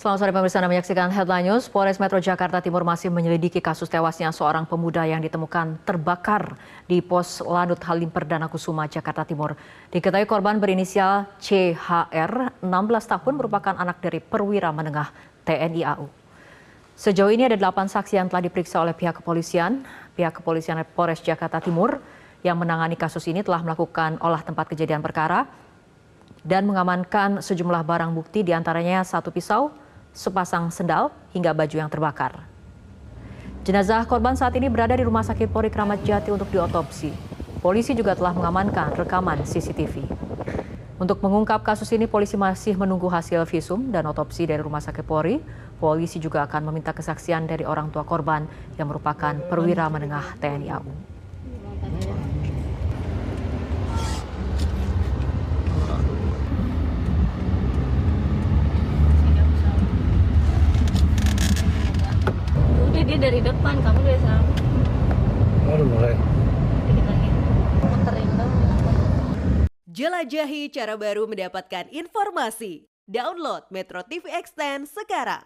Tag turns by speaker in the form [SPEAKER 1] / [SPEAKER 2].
[SPEAKER 1] Selamat sore pemirsa Anda menyaksikan Headline News. Polres Metro Jakarta Timur masih menyelidiki kasus tewasnya seorang pemuda yang ditemukan terbakar di pos Lanut Halim Perdana Kusuma, Jakarta Timur. Diketahui korban berinisial CHR, 16 tahun merupakan anak dari perwira menengah TNI AU. Sejauh ini ada delapan saksi yang telah diperiksa oleh pihak kepolisian. Pihak kepolisian Polres Jakarta Timur yang menangani kasus ini telah melakukan olah tempat kejadian perkara dan mengamankan sejumlah barang bukti di antaranya satu pisau, sepasang sendal, hingga baju yang terbakar. Jenazah korban saat ini berada di Rumah Sakit Polri Kramat Jati untuk diotopsi. Polisi juga telah mengamankan rekaman CCTV. Untuk mengungkap kasus ini, polisi masih menunggu hasil visum dan otopsi dari Rumah Sakit Polri. Polisi juga akan meminta kesaksian dari orang tua korban yang merupakan perwira menengah TNI AU.
[SPEAKER 2] Dia dari depan kamu dari sana
[SPEAKER 3] Baru mulai.
[SPEAKER 4] Jelajahi cara baru mendapatkan informasi. Download Metro TV Extend sekarang.